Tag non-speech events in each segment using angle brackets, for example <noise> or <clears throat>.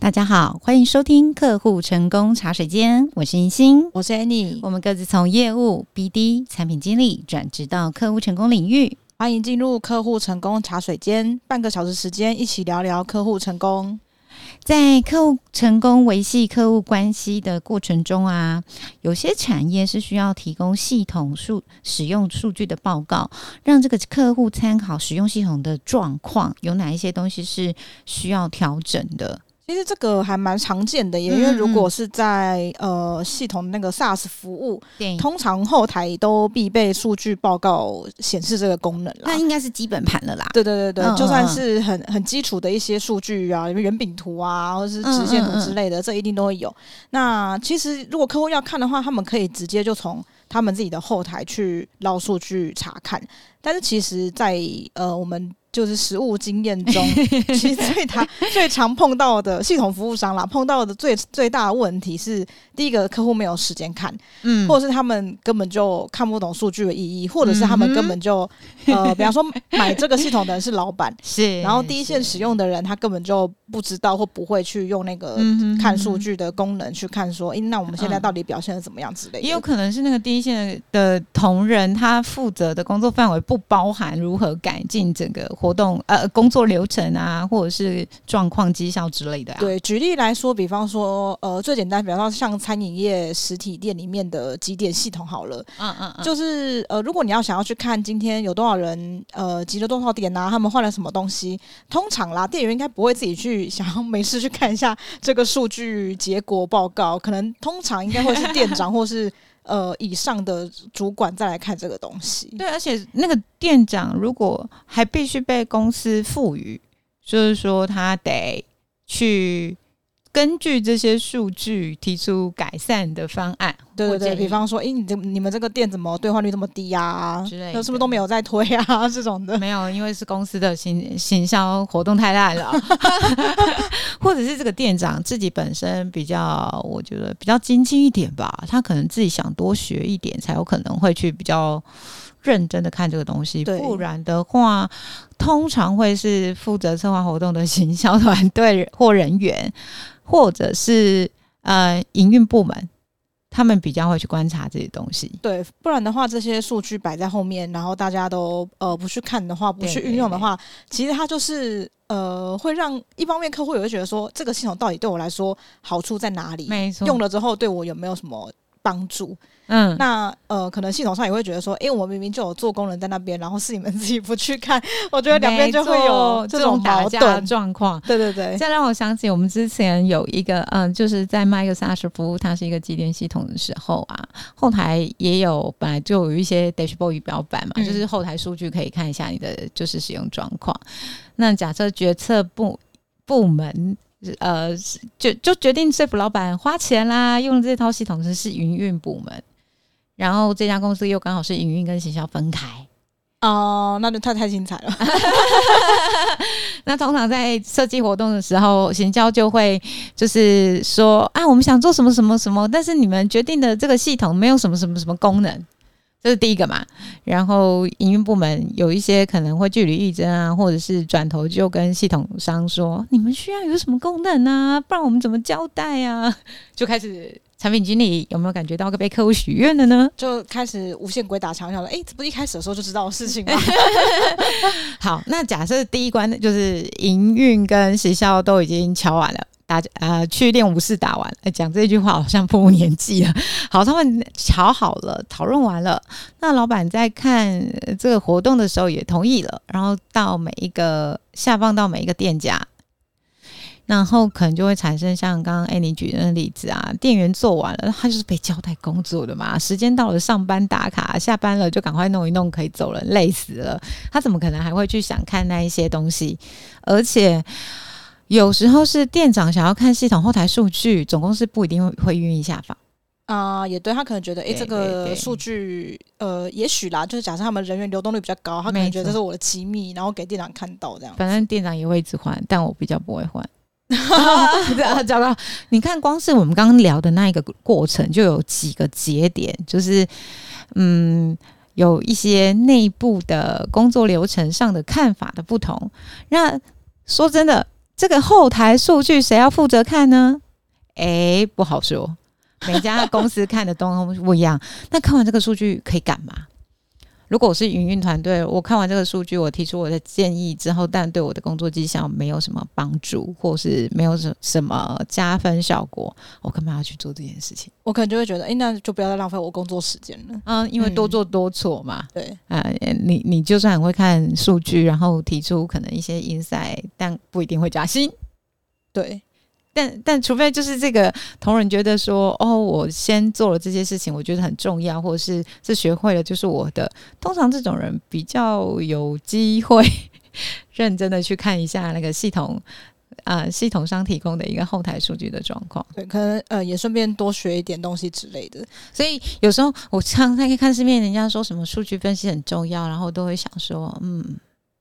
大家好，欢迎收听客户成功茶水间，我是银星，我是 Annie，我们各自从业务、BD、产品经理转职到客户成功领域，欢迎进入客户成功茶水间，半个小时时间一起聊聊客户成功。在客户成功维系客户关系的过程中啊，有些产业是需要提供系统数使用数据的报告，让这个客户参考使用系统的状况，有哪一些东西是需要调整的。其实这个还蛮常见的，也因为如果是在呃系统那个 SaaS 服务，通常后台都必备数据报告显示这个功能啦。那应该是基本盘了啦。对对对对，嗯嗯嗯，就算是很很基础的一些数据啊，圆饼图啊，或者是直线图之类的，这一定都会有。那其实如果客户要看的话，他们可以直接就从他们自己的后台去捞数据查看。但是其实在，在呃我们。就是实务经验中，<laughs> 其实最常最常碰到的系统服务商啦，碰到的最最大的问题是，第一个客户没有时间看，嗯，或者是他们根本就看不懂数据的意义，或者是他们根本就、嗯、<laughs> 呃，比方说买这个系统的人是老板，是，然后第一线使用的人他根本就不知道或不会去用那个看数据的功能去看说，哎，那我们现在到底表现的怎么样之类的，也有可能是那个第一线的同仁他负责的工作范围不包含如何改进整个。活动呃，工作流程啊，或者是状况绩效之类的啊。对，举例来说，比方说呃，最简单，比方说像餐饮业实体店里面的几点系统好了，嗯嗯嗯，就是呃，如果你要想要去看今天有多少人呃集了多少点啊，他们换了什么东西，通常啦，店员应该不会自己去想要没事去看一下这个数据结果报告，可能通常应该会是店长或是。呃，以上的主管再来看这个东西。对，而且那个店长如果还必须被公司赋予，就是说他得去。根据这些数据提出改善的方案，对对对，比方说，哎、欸，你这你们这个店怎么兑换率这么低呀、啊？之类的，是不是都没有在推啊？<laughs> 这种的没有，因为是公司的行行销活动太烂了，<laughs> <laughs> 或者是这个店长自己本身比较，我觉得比较精进一点吧，他可能自己想多学一点，才有可能会去比较认真的看这个东西。不然的话，通常会是负责策划活动的行销团队或人员。或者是呃营运部门，他们比较会去观察这些东西。对，不然的话，这些数据摆在后面，然后大家都呃不去看的话，不去运用的话，其实它就是呃会让一方面客户也会觉得说，这个系统到底对我来说好处在哪里？没错，用了之后对我有没有什么帮助？嗯，那呃，可能系统上也会觉得说，哎、欸，我明明就有做功能在那边，然后是你们自己不去看，<laughs> 我觉得两边就会有这种打架的状况。对对对，这让我想起我们之前有一个，嗯、呃，就是在卖一个 SaaS 服务，它是一个机电系统的时候啊，后台也有本来就有一些 dashboard 仪表板嘛，嗯、就是后台数据可以看一下你的就是使用状况。那假设决策部部门呃，就就决定说服老板花钱啦，用这套系统的是营运部门。然后这家公司又刚好是营运跟行销分开哦，那就太太精彩了。<laughs> <laughs> 那通常在设计活动的时候，行销就会就是说啊，我们想做什么什么什么，但是你们决定的这个系统没有什么什么什么功能，这是第一个嘛。然后营运部门有一些可能会据理力争啊，或者是转头就跟系统商说，你们需要有什么功能啊，不然我们怎么交代啊？<laughs> 就开始。产品经理有没有感觉到被客户许愿了呢？就开始无限鬼打墙，想了，哎、欸，这不一开始的时候就知道的事情吗？<laughs> 好，那假设第一关就是营运跟时效都已经敲完了，大家呃去练武士打完，哎、讲这句话好像不年纪了。好，他们瞧好了，讨论完了，那老板在看这个活动的时候也同意了，然后到每一个下放到每一个店家。然后可能就会产生像刚刚 Annie 举的例子啊，店员做完了，他就是被交代工作的嘛，时间到了上班打卡，下班了就赶快弄一弄，可以走了，累死了，他怎么可能还会去想看那一些东西？而且有时候是店长想要看系统后台数据，总公司不一定会会愿意下放啊，也对他可能觉得，哎，这个数据，呃，也许啦，就是假设他们人员流动率比较高，他可能觉得这是我的机密，然后给店长看到这样。反正店长也会一直换，但我比较不会换。啊，找到！你看，光是我们刚刚聊的那一个过程，就有几个节点，就是嗯，有一些内部的工作流程上的看法的不同。那说真的，这个后台数据谁要负责看呢？哎，不好说，每家公司看的东西不一样。那看完这个数据可以干嘛？如果我是营运团队，我看完这个数据，我提出我的建议之后，但对我的工作绩效没有什么帮助，或是没有什什么加分效果，我干嘛要去做这件事情？我可能就会觉得，哎、欸，那就不要再浪费我工作时间了。嗯，因为多做多错嘛。嗯、对，啊，你你就算很会看数据，然后提出可能一些 insight，但不一定会加薪。对。但但除非就是这个同仁觉得说，哦，我先做了这些事情，我觉得很重要，或者是是学会了，就是我的。通常这种人比较有机会 <laughs> 认真的去看一下那个系统啊、系统商提供的一个后台数据的状况。对，可能呃也顺便多学一点东西之类的。所以有时候我常常可以看市面，人家说什么数据分析很重要，然后都会想说，嗯，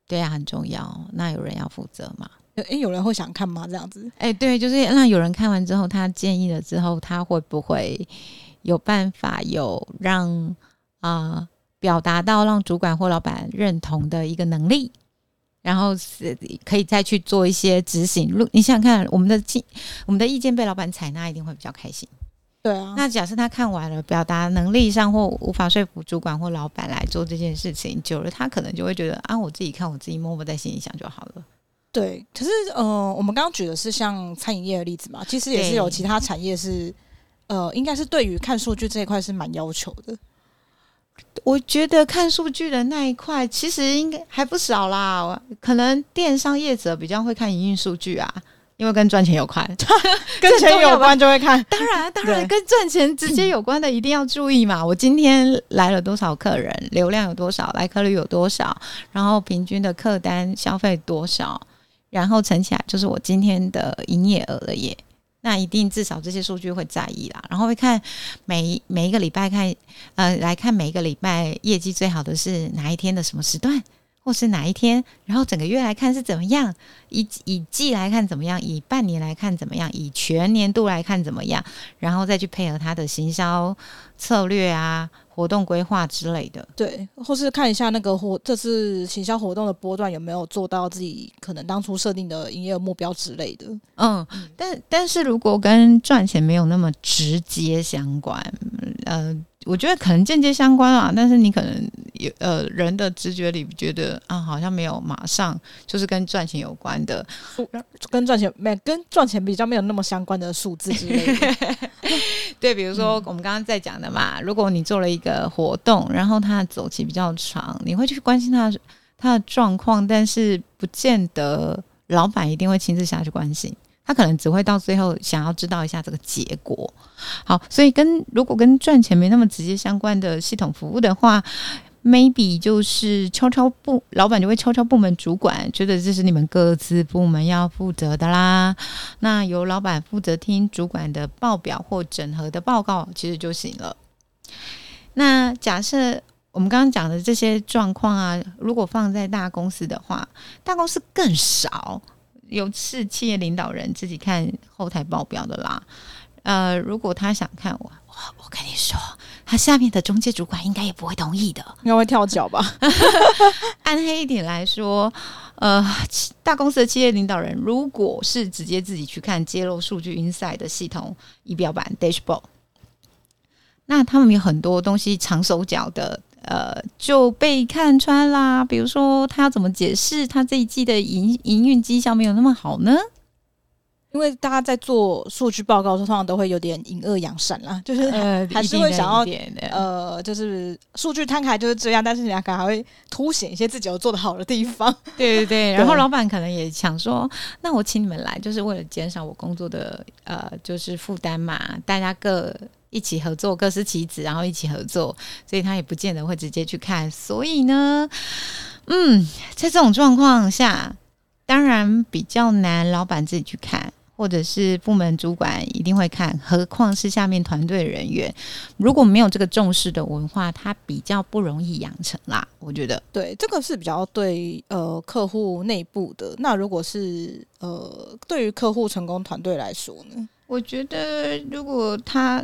对啊，很重要。那有人要负责吗？哎、欸，有人会想看吗？这样子？哎、欸，对，就是让有人看完之后，他建议了之后，他会不会有办法有让啊、呃、表达到让主管或老板认同的一个能力，然后是可以再去做一些执行。如你想想看，我们的意我们的意见被老板采纳，一定会比较开心。对啊。那假设他看完了，表达能力上或无法说服主管或老板来做这件事情，久了他可能就会觉得啊，我自己看，我自己默默在心里想就好了。对，可是呃，我们刚刚举的是像餐饮业的例子嘛，其实也是有其他产业是，呃，应该是对于看数据这一块是蛮要求的。我觉得看数据的那一块其实应该还不少啦，可能电商业者比较会看营运数据啊，因为跟赚钱有关，<laughs> 跟钱有关就会看。<laughs> 当然，当然跟赚钱直接 <clears throat> 有关的一定要注意嘛。我今天来了多少客人，流量有多少，来客率有多少，然后平均的客单消费多少。然后乘起来就是我今天的营业额了耶，那一定至少这些数据会在意啦。然后会看每每一个礼拜看，呃，来看每一个礼拜业绩最好的是哪一天的什么时段，或是哪一天，然后整个月来看是怎么样，以以季来看怎么样，以半年来看怎么样，以全年度来看怎么样，然后再去配合他的行销策略啊。活动规划之类的，对，或是看一下那个活这次行销活动的波段有没有做到自己可能当初设定的营业目标之类的。嗯，但但是如果跟赚钱没有那么直接相关，呃。我觉得可能间接相关啊，但是你可能有呃人的直觉里觉得啊，好像没有马上就是跟赚钱有关的，跟赚钱没跟赚钱比较没有那么相关的数字之类的。<laughs> 对，比如说我们刚刚在讲的嘛，如果你做了一个活动，然后它的走期比较长，你会去关心它它的状况，但是不见得老板一定会亲自下去关心。他可能只会到最后想要知道一下这个结果。好，所以跟如果跟赚钱没那么直接相关的系统服务的话，maybe 就是敲敲部老板就会敲敲部门主管，觉得这是你们各自部门要负责的啦。那由老板负责听主管的报表或整合的报告，其实就行了。那假设我们刚刚讲的这些状况啊，如果放在大公司的话，大公司更少。有是企业领导人自己看后台报表的啦，呃，如果他想看我，我我跟你说，他下面的中介主管应该也不会同意的，应该会跳脚吧？<laughs> 暗黑一点来说，呃，大公司的企业领导人如果是直接自己去看揭露数据 inside 的系统仪表板 dashboard，那他们有很多东西长手脚的。呃，就被看穿啦。比如说，他要怎么解释他这一季的营营运绩效没有那么好呢？因为大家在做数据报告的时候，通常都会有点隐恶扬善啦，就是 <laughs> 还是会想要呃，就是数据摊开就是这样，但是人家可能还会凸显一些自己有做的好的地方。<laughs> <laughs> 对对对，然后老板可能也想说，那我请你们来，就是为了减少我工作的呃，就是负担嘛，大家各。一起合作，各司其职，然后一起合作，所以他也不见得会直接去看。所以呢，嗯，在这种状况下，当然比较难，老板自己去看，或者是部门主管一定会看，何况是下面团队人员，如果没有这个重视的文化，他比较不容易养成啦。我觉得，对，这个是比较对呃客户内部的。那如果是呃对于客户成功团队来说呢？我觉得如果他。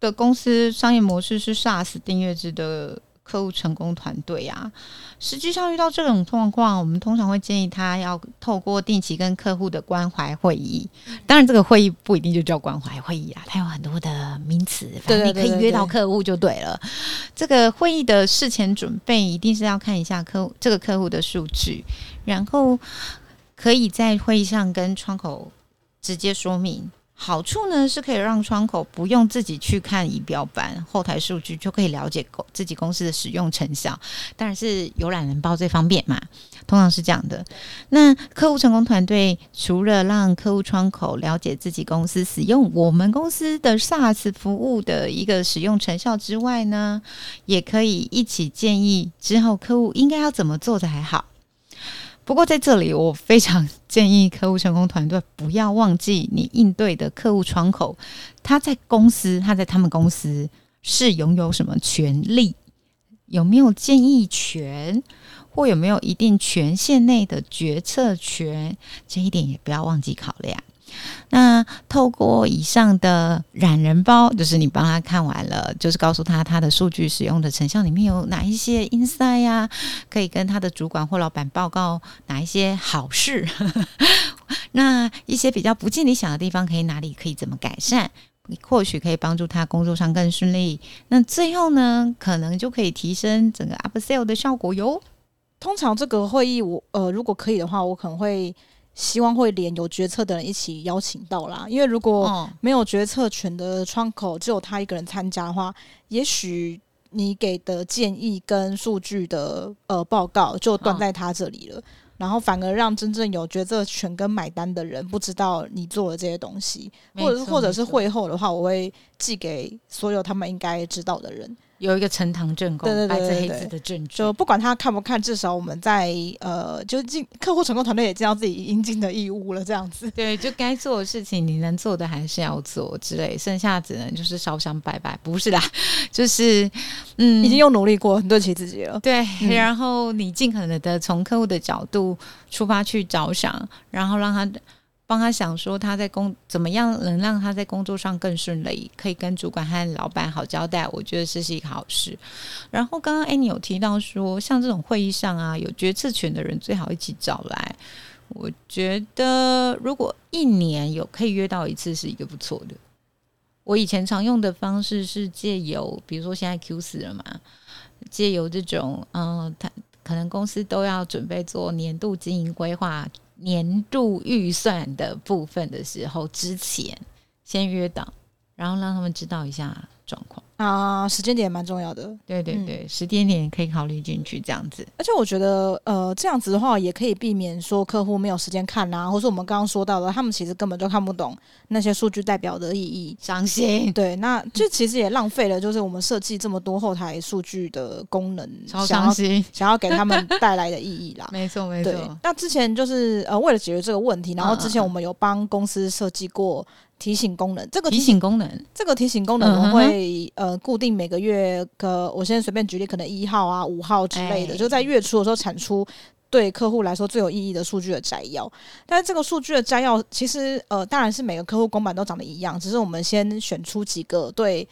的公司商业模式是 SaaS 订阅制的客户成功团队啊，实际上遇到这种状况，我们通常会建议他要透过定期跟客户的关怀会议。当然，这个会议不一定就叫关怀会议啊，它有很多的名词，反正你可以约到客户就对了。对对对对，这个会议的事前准备一定是要看一下客户这个客户的数据，然后可以在会议上跟窗口直接说明。好处呢，是可以让窗口不用自己去看仪表板后台数据，就可以了解自己公司的使用成效。当然是有懒人包最方便嘛，通常是这样的。那客户成功团队除了让客户窗口了解自己公司使用我们公司的 SaaS 服务的一个使用成效之外呢，也可以一起建议之后客户应该要怎么做才好。不过在这里，我非常建议客户成功团队不要忘记，你应对的客户窗口，他在公司，他在他们公司是拥有什么权利？有没有建议权？或有没有一定权限内的决策权？这一点也不要忘记考量。那透过以上的懒人包，就是你帮他看完了，就是告诉他他的数据使用的成效里面有哪一些 insight 呀，可以跟他的主管或老板报告哪一些好事，<laughs> 那一些比较不尽理想的地方，可以哪里可以怎么改善，或许可以帮助他工作上更顺利。那最后呢，可能就可以提升整个 upsell 的效果哟。通常这个会议我呃，如果可以的话，我可能会。希望会连有决策的人一起邀请到啦，因为如果没有决策权的窗口，只有他一个人参加的话，也许你给的建议跟数据的呃报告就断在他这里了，然后反而让真正有决策权跟买单的人不知道你做的这些东西，或者是或者是会后的话，我会寄给所有他们应该知道的人。有一个呈堂证供，白纸黑字的证据，就不管他看不看，至少我们在呃，就尽客户成功团队也尽到自己应尽的义务了，这样子。<laughs> 对，就该做的事情，你能做的还是要做之类，剩下只能就是烧香拜拜，不是啦，<laughs> 就是嗯，已经又努力过，很对得起自己了。对，嗯、然后你尽可能的从客户的角度出发去着想，然后让他。帮他想说他在工怎么样能让他在工作上更顺利，可以跟主管和老板好交代，我觉得这是一个好事。然后刚刚 a n 有提到说，像这种会议上啊，有决策权的人最好一起找来。我觉得如果一年有可以约到一次，是一个不错的。我以前常用的方式是借由，比如说现在 Q 四了嘛，借由这种，嗯，他可能公司都要准备做年度经营规划。年度预算的部分的时候，之前先约档，然后让他们知道一下状况。啊，时间点蛮重要的，对对对，嗯、时间点可以考虑进去这样子。而且我觉得，呃，这样子的话也可以避免说客户没有时间看啊，或是我们刚刚说到的，他们其实根本就看不懂那些数据代表的意义，伤心。对，那这其实也浪费了，就是我们设计这么多后台数据的功能，超伤心，想要给他们带来的意义啦。<laughs> 没错没错。那之前就是呃，为了解决这个问题，然后之前我们有帮公司设计过。提醒功能，这个提醒功能，这个提醒功能，我们会呃固定每个月个，我现在随便举例，可能一号啊、五号之类的，就在月初的时候产出对客户来说最有意义的数据的摘要。但是这个数据的摘要，其实呃当然是每个客户公版都长得一样，只是我们先选出几个对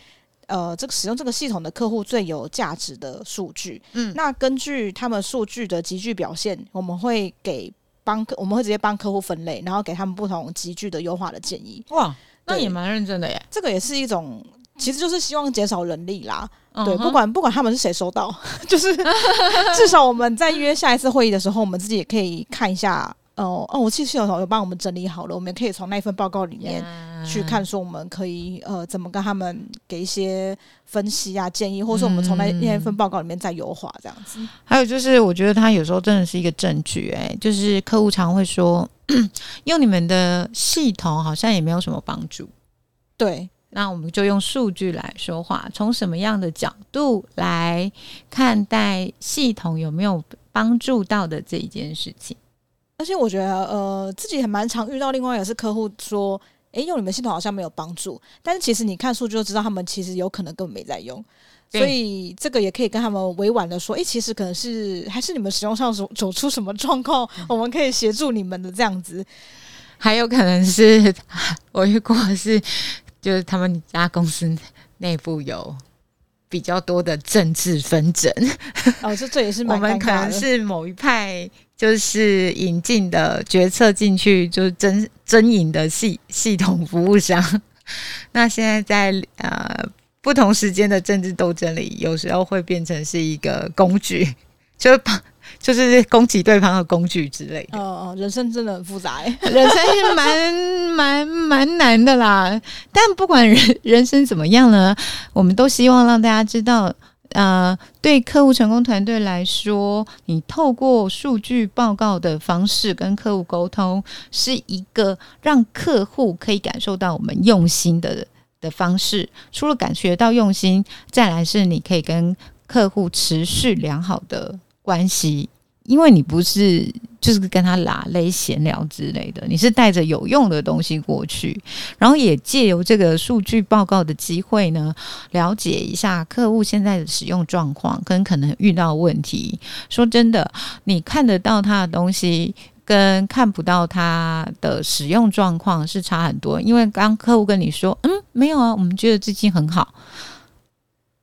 呃这个使用这个系统的客户最有价值的数据。嗯，那根据他们数据的集聚表现，我们会给。帮客，我们会直接帮客户分类，然后给他们不同集聚的优化的建议。哇，那也蛮认真的耶。这个也是一种，其实就是希望减少人力啦。嗯、对，不管不管他们是谁收到，<laughs> 就是 <laughs> 至少我们在约下一次会议的时候，我们自己也可以看一下。哦哦，我其实系统有帮我们整理好了，我们也可以从那份报告里面去看，说我们可以呃怎么跟他们给一些分析啊建议，或者说我们从那那份报告里面再优化这样子。还有就是，我觉得他有时候真的是一个证据，哎，就是客户常会说，<clears throat> 用你们的系统好像也没有什么帮助。对，那我们就用数据来说话，从什么样的角度来看待系统有没有帮助到的这一件事情。而且我觉得，呃，自己还蛮常遇到，另外也是客户说，诶，用你们系统好像没有帮助，但是其实你看数据就知道，他们其实有可能根本没在用，所以这个也可以跟他们委婉的说，诶，其实可能是还是你们使用上走走出什么状况，我们可以协助你们的这样子，还有可能是 <laughs> 我遇过是，就是他们家公司内部有比较多的政治纷争。哦，这这也是蛮我们可能是某一派，就是引进的决策进去，就是争争赢的系系统服务商。<laughs> 那现在在呃不同时间的政治斗争里，有时候会变成是一个工具，就是 <laughs> 就是攻击对方的工具之类的。哦哦，人生真的很复杂，<laughs> 人生是蛮 <laughs> 蛮蛮难的啦。但不管人人生怎么样呢，我们都希望让大家知道，呃，对客户成功团队来说，你透过数据报告的方式跟客户沟通，是一个让客户可以感受到我们用心的的方式。除了感觉到用心，再来是你可以跟客户持续良好的关系。因为你不是就是跟他拉勒闲聊之类的，你是带着有用的东西过去，然后也借由这个数据报告的机会呢，了解一下客户现在的使用状况跟可能遇到问题。说真的，你看得到他的东西，跟看不到他的使用状况是差很多。因为刚客户跟你说，嗯，没有啊，我们觉得最近很好。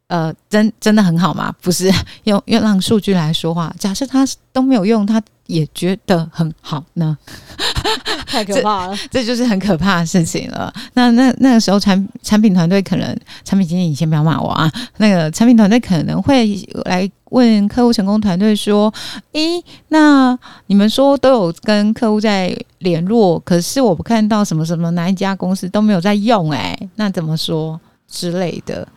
呃，真真的很好吗？不是，<laughs> 用用让数据来说话。假设他都没有用，他也觉得很好呢？<laughs> 太可怕了 <laughs> 这，这就是很可怕的事情了。那那那个时候产，产产品团队可能，产品经理，你先不要骂我啊。那个产品团队可能会来问客户成功团队说：“诶，那你们说都有跟客户在联络，可是我不看到什么什么哪一家公司都没有在用，诶，那怎么说之类的？”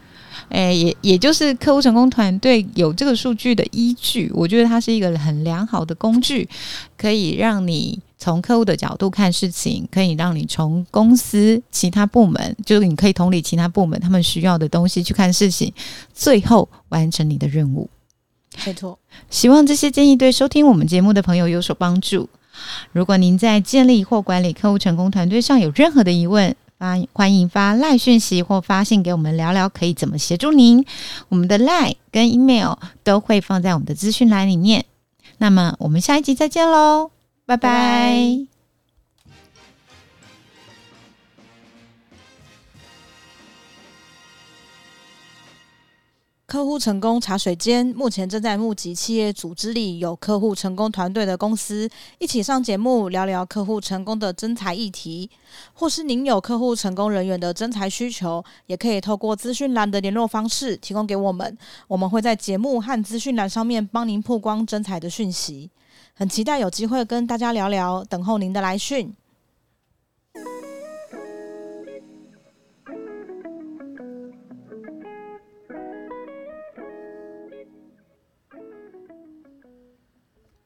诶，也也就是客户成功团队有这个数据的依据，我觉得它是一个很良好的工具，可以让你从客户的角度看事情，可以让你从公司其他部门，就是你可以同理其他部门他们需要的东西去看事情，最后完成你的任务。没错，希望这些建议对收听我们节目的朋友有所帮助。如果您在建立或管理客户成功团队上有任何的疑问，发欢迎发赖讯息或发信给我们聊聊，可以怎么协助您？我们的赖跟 email 都会放在我们的资讯栏里面。那么我们下一集再见喽，拜拜。客户成功茶水间目前正在募集企业组织里有客户成功团队的公司，一起上节目聊聊客户成功的征才议题。或是您有客户成功人员的征才需求，也可以透过资讯栏的联络方式提供给我们，我们会在节目和资讯栏上面帮您曝光征才的讯息。很期待有机会跟大家聊聊，等候您的来讯。